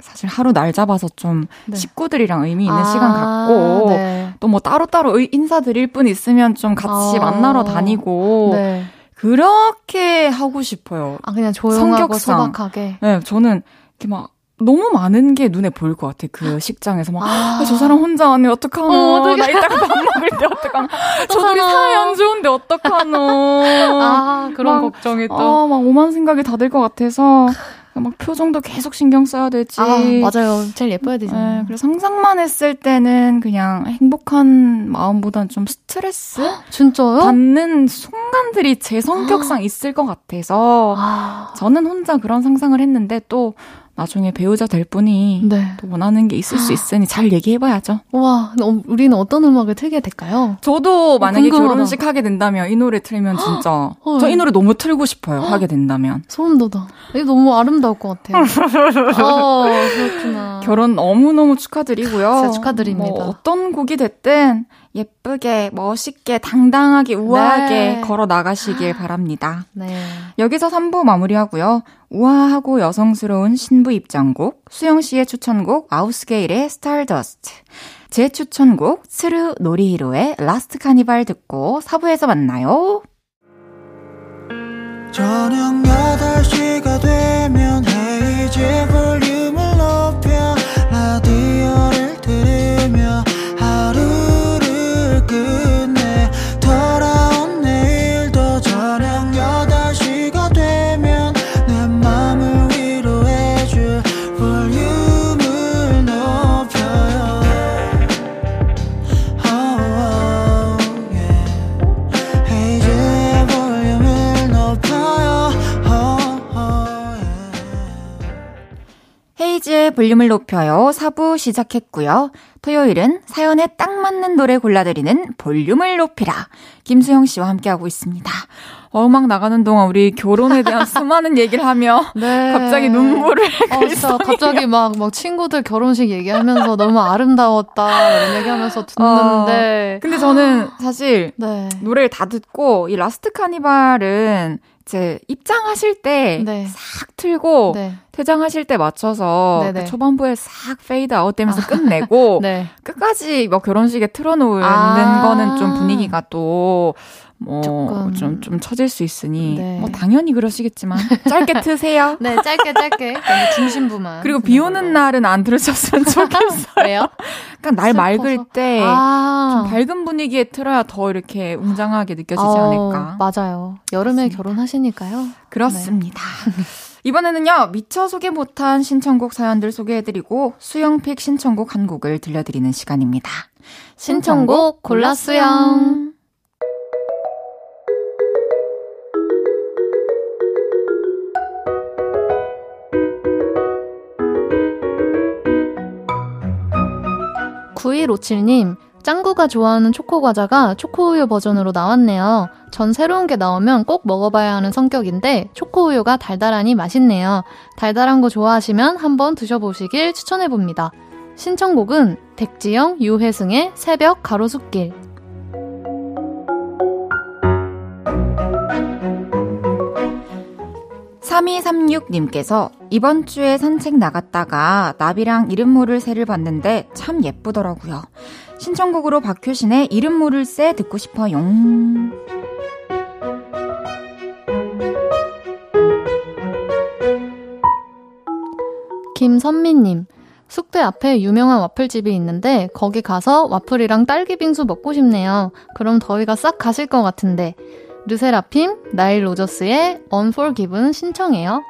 사실 하루 날 잡아서 좀 네. 식구들이랑 의미 있는 아, 시간 갖고 네. 또뭐 따로따로 인사드릴 분 있으면 좀 같이 아, 만나러 다니고 네. 그렇게 하고 싶어요. 아 그냥 조용하고 성격상. 소박하게. 네, 저는 이렇게 막 너무 많은 게 눈에 보일 것 같아. 그 식장에서 막, 아, 아 저 사람 혼자 왔네, 어떡하노. 어, 어떡해. 나 이따가 밥 먹을 때 어떡하노. 저들이 사이 안 좋은데 어떡하노. 아, 그런 막, 걱정이 또. 아, 막 오만 생각이 다 들 것 같아서. 막 표정도 계속 신경 써야 되지. 아, 맞아요. 제일 예뻐야 되잖아요. 네, 그래서 상상만 했을 때는 그냥 행복한 마음보단 좀 스트레스? 진짜요? 받는 순간들이 제 성격상 있을 것 같아서 아. 저는 혼자 그런 상상을 했는데 또 나중에 배우자 될 분이 네. 또 원하는 게 있을 수 있으니 잘 얘기해봐야죠. 와, 우리는 어떤 음악을 틀게 될까요? 저도 만약에 궁금하다. 결혼식 하게 된다면 이 노래 틀면 진짜 저 이 노래 너무 틀고 싶어요. 하게 된다면. 소름 돋아. 이게 너무 아름다울 것 같아요. 어, 그렇구나. 결혼 너무 너무 축하드리고요. 진짜 축하드립니다. 뭐 어떤 곡이 됐든 예쁘게, 멋있게, 당당하게, 우아하게 네. 걸어 나가시길 바랍니다. 네. 여기서 3부 마무리하고요. 우아하고 여성스러운 신부 입장곡, 수영 씨의 추천곡 아우스게일의 Stardust, 제 추천곡 스르 노리히로의 라스트 카니발 듣고 4부에서 만나요. 저녁 8시가 되면 헤이즈 볼륨을 높여 볼륨을 높여요. 4부 시작했고요. 토요일은 사연에 딱 맞는 노래 골라드리는 볼륨을 높이라. 김수영 씨와 함께하고 있습니다. 어음악 나가는 동안 우리 결혼에 대한 수많은 얘기를 하며 네. 갑자기 눈물을 어, 진짜 갑자기 막, 막 친구들 결혼식 얘기하면서 너무 아름다웠다 이런 얘기하면서 듣는데 어, 근데 저는 사실 네. 노래를 다 듣고 이 Last Carnival은 이제 입장하실 때싹 네. 틀고 네. 퇴장하실 때 맞춰서 그 초반부에 싹 페이드 아웃 되면서 아. 끝내고 네. 끝까지 뭐 결혼식에 틀어놓는 아~ 거는 좀 분위기가 또 뭐좀좀 좀 처질 수 있으니 네. 뭐 당연히 그러시겠지만 짧게 트세요. 네, 짧게 짧게 중심부만. 그리고 비 오는 날은 안 들으셨으면 좋겠어요. 왜요? 그러니까 날 맑을 때좀 아~ 밝은 분위기에 틀어야 더 이렇게 웅장하게 느껴지지 어, 않을까. 맞아요. 여름에 맞습니다. 결혼하시니까요. 그렇습니다. 네. 이번에는요, 미처 소개 못한 신청곡 사연들 소개해드리고, 수영픽 신청곡 한 곡을 들려드리는 시간입니다. 신청곡 골라수영. 구일오칠님 짱구가 좋아하는 초코 과자가 초코우유 버전으로 나왔네요. 전 새로운 게 나오면 꼭 먹어봐야 하는 성격인데 초코우유가 달달하니 맛있네요. 달달한 거 좋아하시면 한번 드셔보시길 추천해봅니다. 신청곡은 덱지영, 유혜승의 새벽 가로수길. 3236님께서 이번 주에 산책 나갔다가 나비랑 이름 모를 새를 봤는데 참 예쁘더라고요. 신청곡으로 박효신의 이름 모를 새 듣고 싶어요. 김선미님, 숙대 앞에 유명한 와플집이 있는데 거기 가서 와플이랑 딸기 빙수 먹고 싶네요. 그럼 더위가 싹 가실 것 같은데. 르세라핌, 나일 로저스의 Unforgiven 신청해요.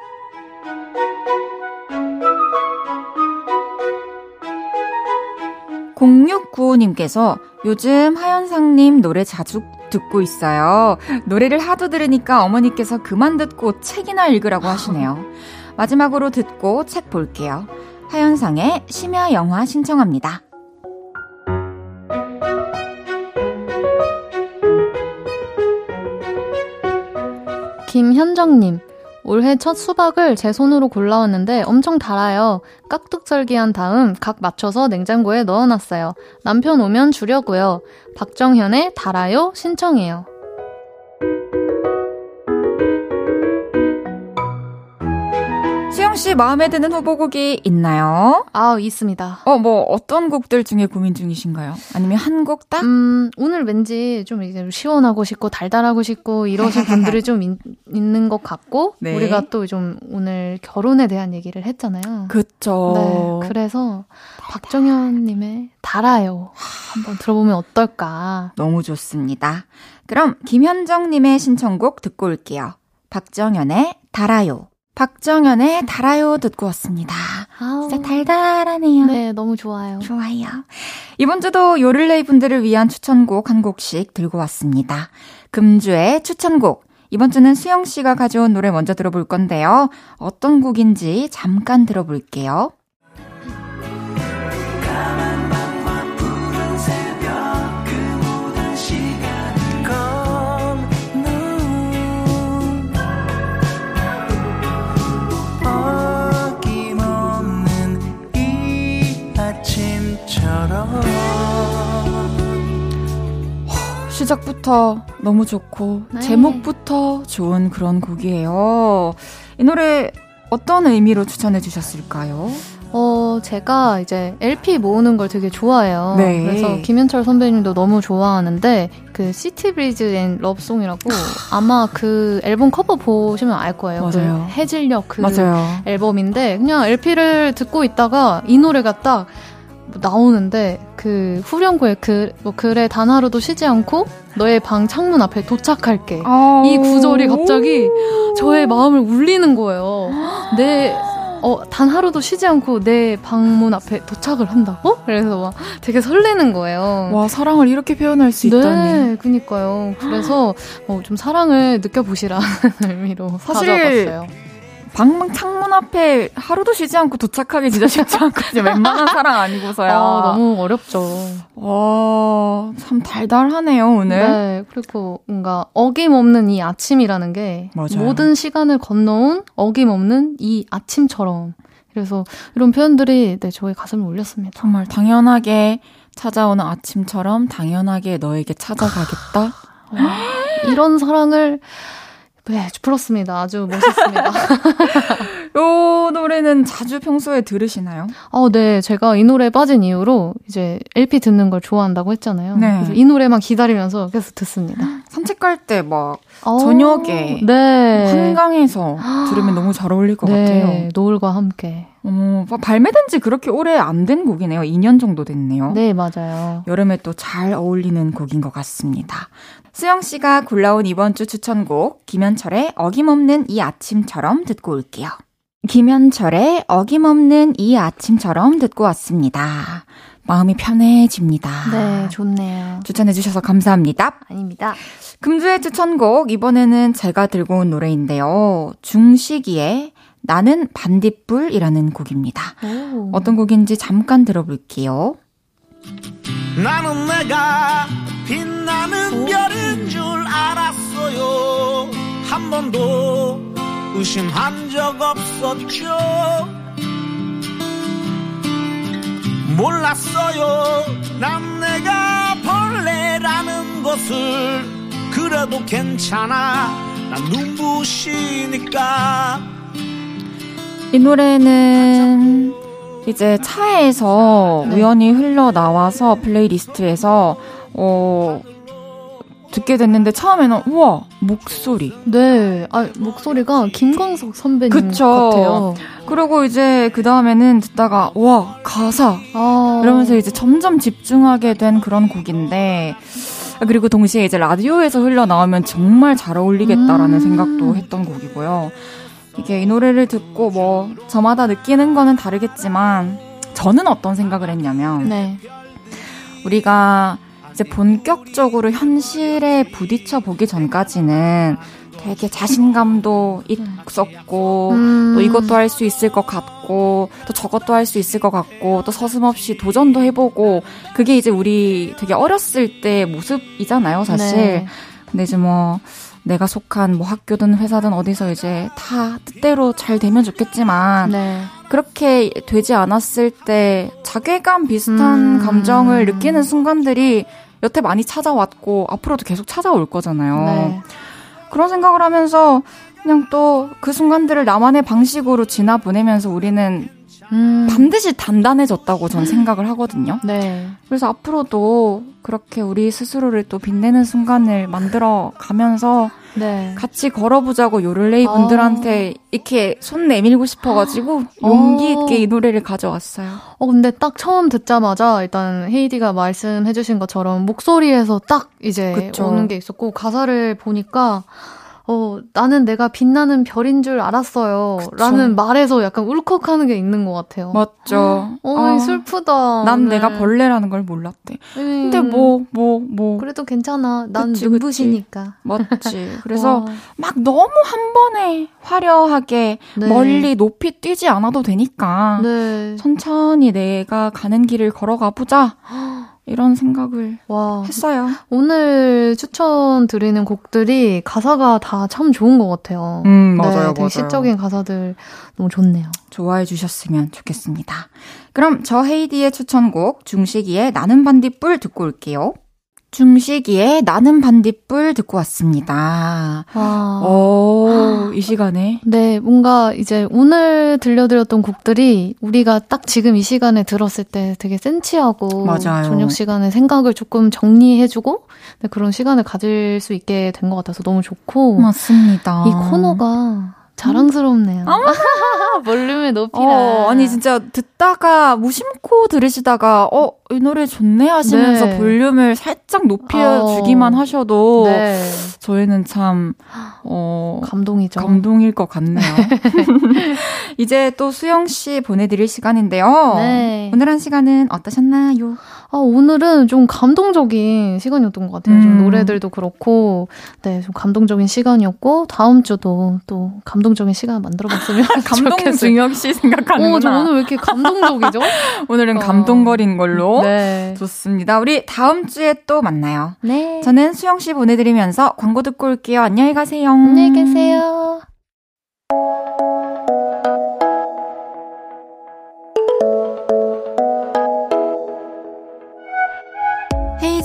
0695님께서 요즘 하현상님 노래 자주 듣고 있어요. 노래를 하도 들으니까 어머니께서 그만 듣고 책이나 읽으라고 하시네요. 마지막으로 듣고 책 볼게요. 하현상의 심야 영화 신청합니다. 김현정님, 올해 첫 수박을 제 손으로 골라왔는데 엄청 달아요. 깍둑 썰기한 다음 각 맞춰서 냉장고에 넣어놨어요. 남편 오면 주려고요. 박정현의 달아요 신청해요. 혹시 마음에 드는 후보곡이 있나요? 아, 있습니다. 어, 뭐, 어떤 곡들 중에 고민 중이신가요? 아니면 한 곡 딱? 음, 오늘 왠지 좀 이제 시원하고 싶고, 달달하고 싶고, 이러신 분들이 좀 있, 있는 것 같고, 네. 우리가 또 좀 오늘 결혼에 대한 얘기를 했잖아요. 그쵸. 네. 그래서 박정현 님의 달아요. 한번 들어보면 어떨까. 너무 좋습니다. 그럼 김현정 님의 신청곡 듣고 올게요. 박정현의 달아요. 박정현의 달아요 듣고 왔습니다. 아우, 진짜 달달하네요. 네, 너무 좋아요. 좋아요. 이번 주도 요를레이 분들을 위한 추천곡 한 곡씩 들고 왔습니다. 금주의 추천곡. 이번 주는 수영 씨가 가져온 노래 먼저 들어볼 건데요. 어떤 곡인지 잠깐 들어볼게요. 시작부터 너무 좋고 네. 제목부터 좋은 그런 곡이에요. 이 노래 어떤 의미로 추천해 주셨을까요? 어, 제가 이제 LP 모으는 걸 되게 좋아해요. 네. 그래서 김현철 선배님도 너무 좋아하는데 그 City Breeze and Love Song이라고 아마 그 앨범 커버 보시면 알 거예요. 맞아요. 그 해질녘 그 맞아요. 앨범인데 그냥 LP를 듣고 있다가 이 노래가 딱 나오는데 그 후렴구에 그 뭐 그래 단 하루도 쉬지 않고 너의 방 창문 앞에 도착할게 아~ 이 구절이 갑자기 저의 마음을 울리는 거예요. 내 어, 단 하루도 쉬지 않고 내 방문 앞에 도착을 한다고? 그래서 막 되게 설레는 거예요. 와, 사랑을 이렇게 표현할 수 네, 있다니. 네, 그니까요. 그래서 어, 좀 사랑을 느껴보시라는 의미로 사실 가져봤어요. 방문 창문 앞에 하루도 쉬지 않고 도착하기 진짜 쉽지 않거든요. 웬만한 사랑 아니고서야. 아, 너무 어렵죠. 와, 참 달달하네요, 오늘. 네, 그리고 뭔가 어김없는 이 아침이라는 게 맞아요. 모든 시간을 건너온 어김없는 이 아침처럼. 그래서 이런 표현들이 네, 저의 가슴을 울렸습니다. 정말 당연하게 찾아오는 아침처럼 당연하게 너에게 찾아가겠다. 이런 사랑을 네, 부럽습니다. 아주 멋있습니다. 요 노래는 자주 평소에 들으시나요? 어, 네. 제가 이 노래에 빠진 이후로 이제 LP 듣는 걸 좋아한다고 했잖아요. 네. 그래서 이 노래만 기다리면서 계속 듣습니다. 산책할 때막 어, 저녁에 네. 한강에서 들으면 너무 잘 어울릴 것 네. 같아요. 노을과 함께. 어, 발매된 지 그렇게 오래 안 된 곡이네요. 2년 정도 됐네요. 네, 맞아요. 여름에 또 잘 어울리는 곡인 것 같습니다. 수영 씨가 골라온 이번 주 추천곡 김현철의 어김없는 이 아침처럼 듣고 올게요. 김현철의 어김없는 이 아침처럼 듣고 왔습니다. 마음이 편해집니다. 네, 좋네요. 추천해주셔서 감사합니다. 아닙니다. 금주의 추천곡, 이번에는 제가 들고 온 노래인데요. 중식이의 나는 반딧불이라는 곡입니다. 오. 어떤 곡인지 잠깐 들어볼게요. 나는 내가 빛나는 알았어요. 한 번도 의심한 적 없었죠. 몰랐어요. 난 내가 벌레라는 것을 그래도 괜찮아. 난 눈부시니까. 이 노래는 이제 차에서 네. 우연히 흘러나와서 플레이리스트에서 어 듣게 됐는데 처음에는 우와 목소리. 네, 아 목소리가 김광석 선배님 그쵸. 같아요. 그리고 이제 그 다음에는 듣다가 와 가사 아. 이러면서 이제 점점 집중하게 된 그런 곡인데 그리고 동시에 이제 라디오에서 흘러 나오면 정말 잘 어울리겠다라는 음. 생각도 했던 곡이고요. 이게 이 노래를 듣고 뭐 저마다 느끼는 거는 다르겠지만 저는 어떤 생각을 했냐면 네. 우리가 이제 본격적으로 현실에 부딪혀 보기 전까지는 되게 자신감도 있었고 음. 또 이것도 할 수 있을 것 같고 또 저것도 할 수 있을 것 같고 또 서슴없이 도전도 해보고 그게 이제 우리 되게 어렸을 때 모습이잖아요 사실 네. 근데 이제 뭐 내가 속한 뭐 학교든 회사든 어디서 이제 다 뜻대로 잘 되면 좋겠지만 네. 그렇게 되지 않았을 때 자괴감 비슷한 음. 감정을 느끼는 순간들이 여태 많이 찾아왔고 앞으로도 계속 찾아올 거잖아요. 네. 그런 생각을 하면서 그냥 또 그 순간들을 나만의 방식으로 지나 보내면서 우리는 음. 반드시 단단해졌다고 전 생각을 하거든요. 네. 그래서 앞으로도 그렇게 우리 스스로를 또 빛내는 순간을 만들어 가면서 네. 같이 걸어보자고 요를레이 아. 분들한테 아. 이렇게 손 내밀고 싶어가지고 용기 있게 어. 이 노래를 가져왔어요. 어, 근데 딱 처음 듣자마자 일단 헤이디가 말씀해주신 것처럼 목소리에서 딱 이제 그쵸. 오는 게 있었고 가사를 보니까 어, 나는 내가 빛나는 별인 줄 알았어요. 그쵸. 라는 말에서 약간 울컥하는 게 있는 것 같아요. 맞죠. 어, 아, 슬프다. 난 네. 내가 벌레라는 걸 몰랐대. 음. 근데 뭐, 뭐, 뭐. 그래도 괜찮아. 난 그치, 눈부시니까. 맞지. 그래서 막 너무 한 번에 화려하게 네. 멀리 높이 뛰지 않아도 되니까. 네. 천천히 내가 가는 길을 걸어가 보자. 이런 생각을 와, 했어요. 오늘 추천드리는 곡들이 가사가 다 참 좋은 것 같아요. 음, 맞아요, 네, 되게 맞아요. 시적인 가사들 너무 좋네요. 좋아해 주셨으면 좋겠습니다. 그럼 저 헤이디의 추천곡 중식이의 나는 반딧불 듣고 올게요. 중식이의 나는 반딧불 듣고 왔습니다. 와. 오, 이 시간에? 네, 뭔가 이제 오늘 들려드렸던 곡들이 우리가 딱 지금 이 시간에 들었을 때 되게 센치하고 맞아요. 저녁 시간에 생각을 조금 정리해주고 네, 그런 시간을 가질 수 있게 된 것 같아서 너무 좋고 맞습니다. 이 코너가 자랑스럽네요. 볼륨을 높이라. 어, 아니 진짜 듣다가 무심코 들으시다가 어, 이 노래 좋네 하시면서 네. 볼륨을 살짝 높여주기만 어. 하셔도 네. 저희는 참 어, 감동이죠. 감동일 것 같네요. 이제 또 수영 씨 보내드릴 시간인데요. 네. 오늘 한 시간은 어떠셨나요? 아, 오늘은 좀 감동적인 시간이었던 것 같아요. 음. 좀 노래들도 그렇고, 네, 좀 감동적인 시간이었고, 다음 주도 또 감동적인 시간 만들어 봤으면 감동 중혁 씨 생각하는구나. 어, 저 오늘 왜 이렇게 감동적이죠? 오늘은 어. 감동거린 걸로. 네. 좋습니다. 우리 다음 주에 또 만나요. 네. 저는 수영 씨 보내드리면서 광고 듣고 올게요. 안녕히 가세요. 안녕히 계세요.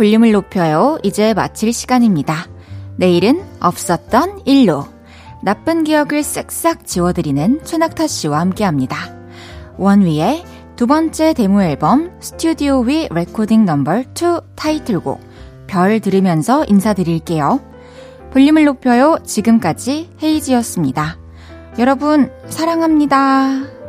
볼륨을 높여요. 이제 마칠 시간입니다. 내일은 없었던 일로 나쁜 기억을 쓱싹 지워드리는 최낙타 씨와 함께 합니다. 원위의 두 번째 데모 앨범 Studio We Recording Number 2 타이틀곡 별 들으면서 인사드릴게요. 볼륨을 높여요. 지금까지 헤이지였습니다. 여러분, 사랑합니다.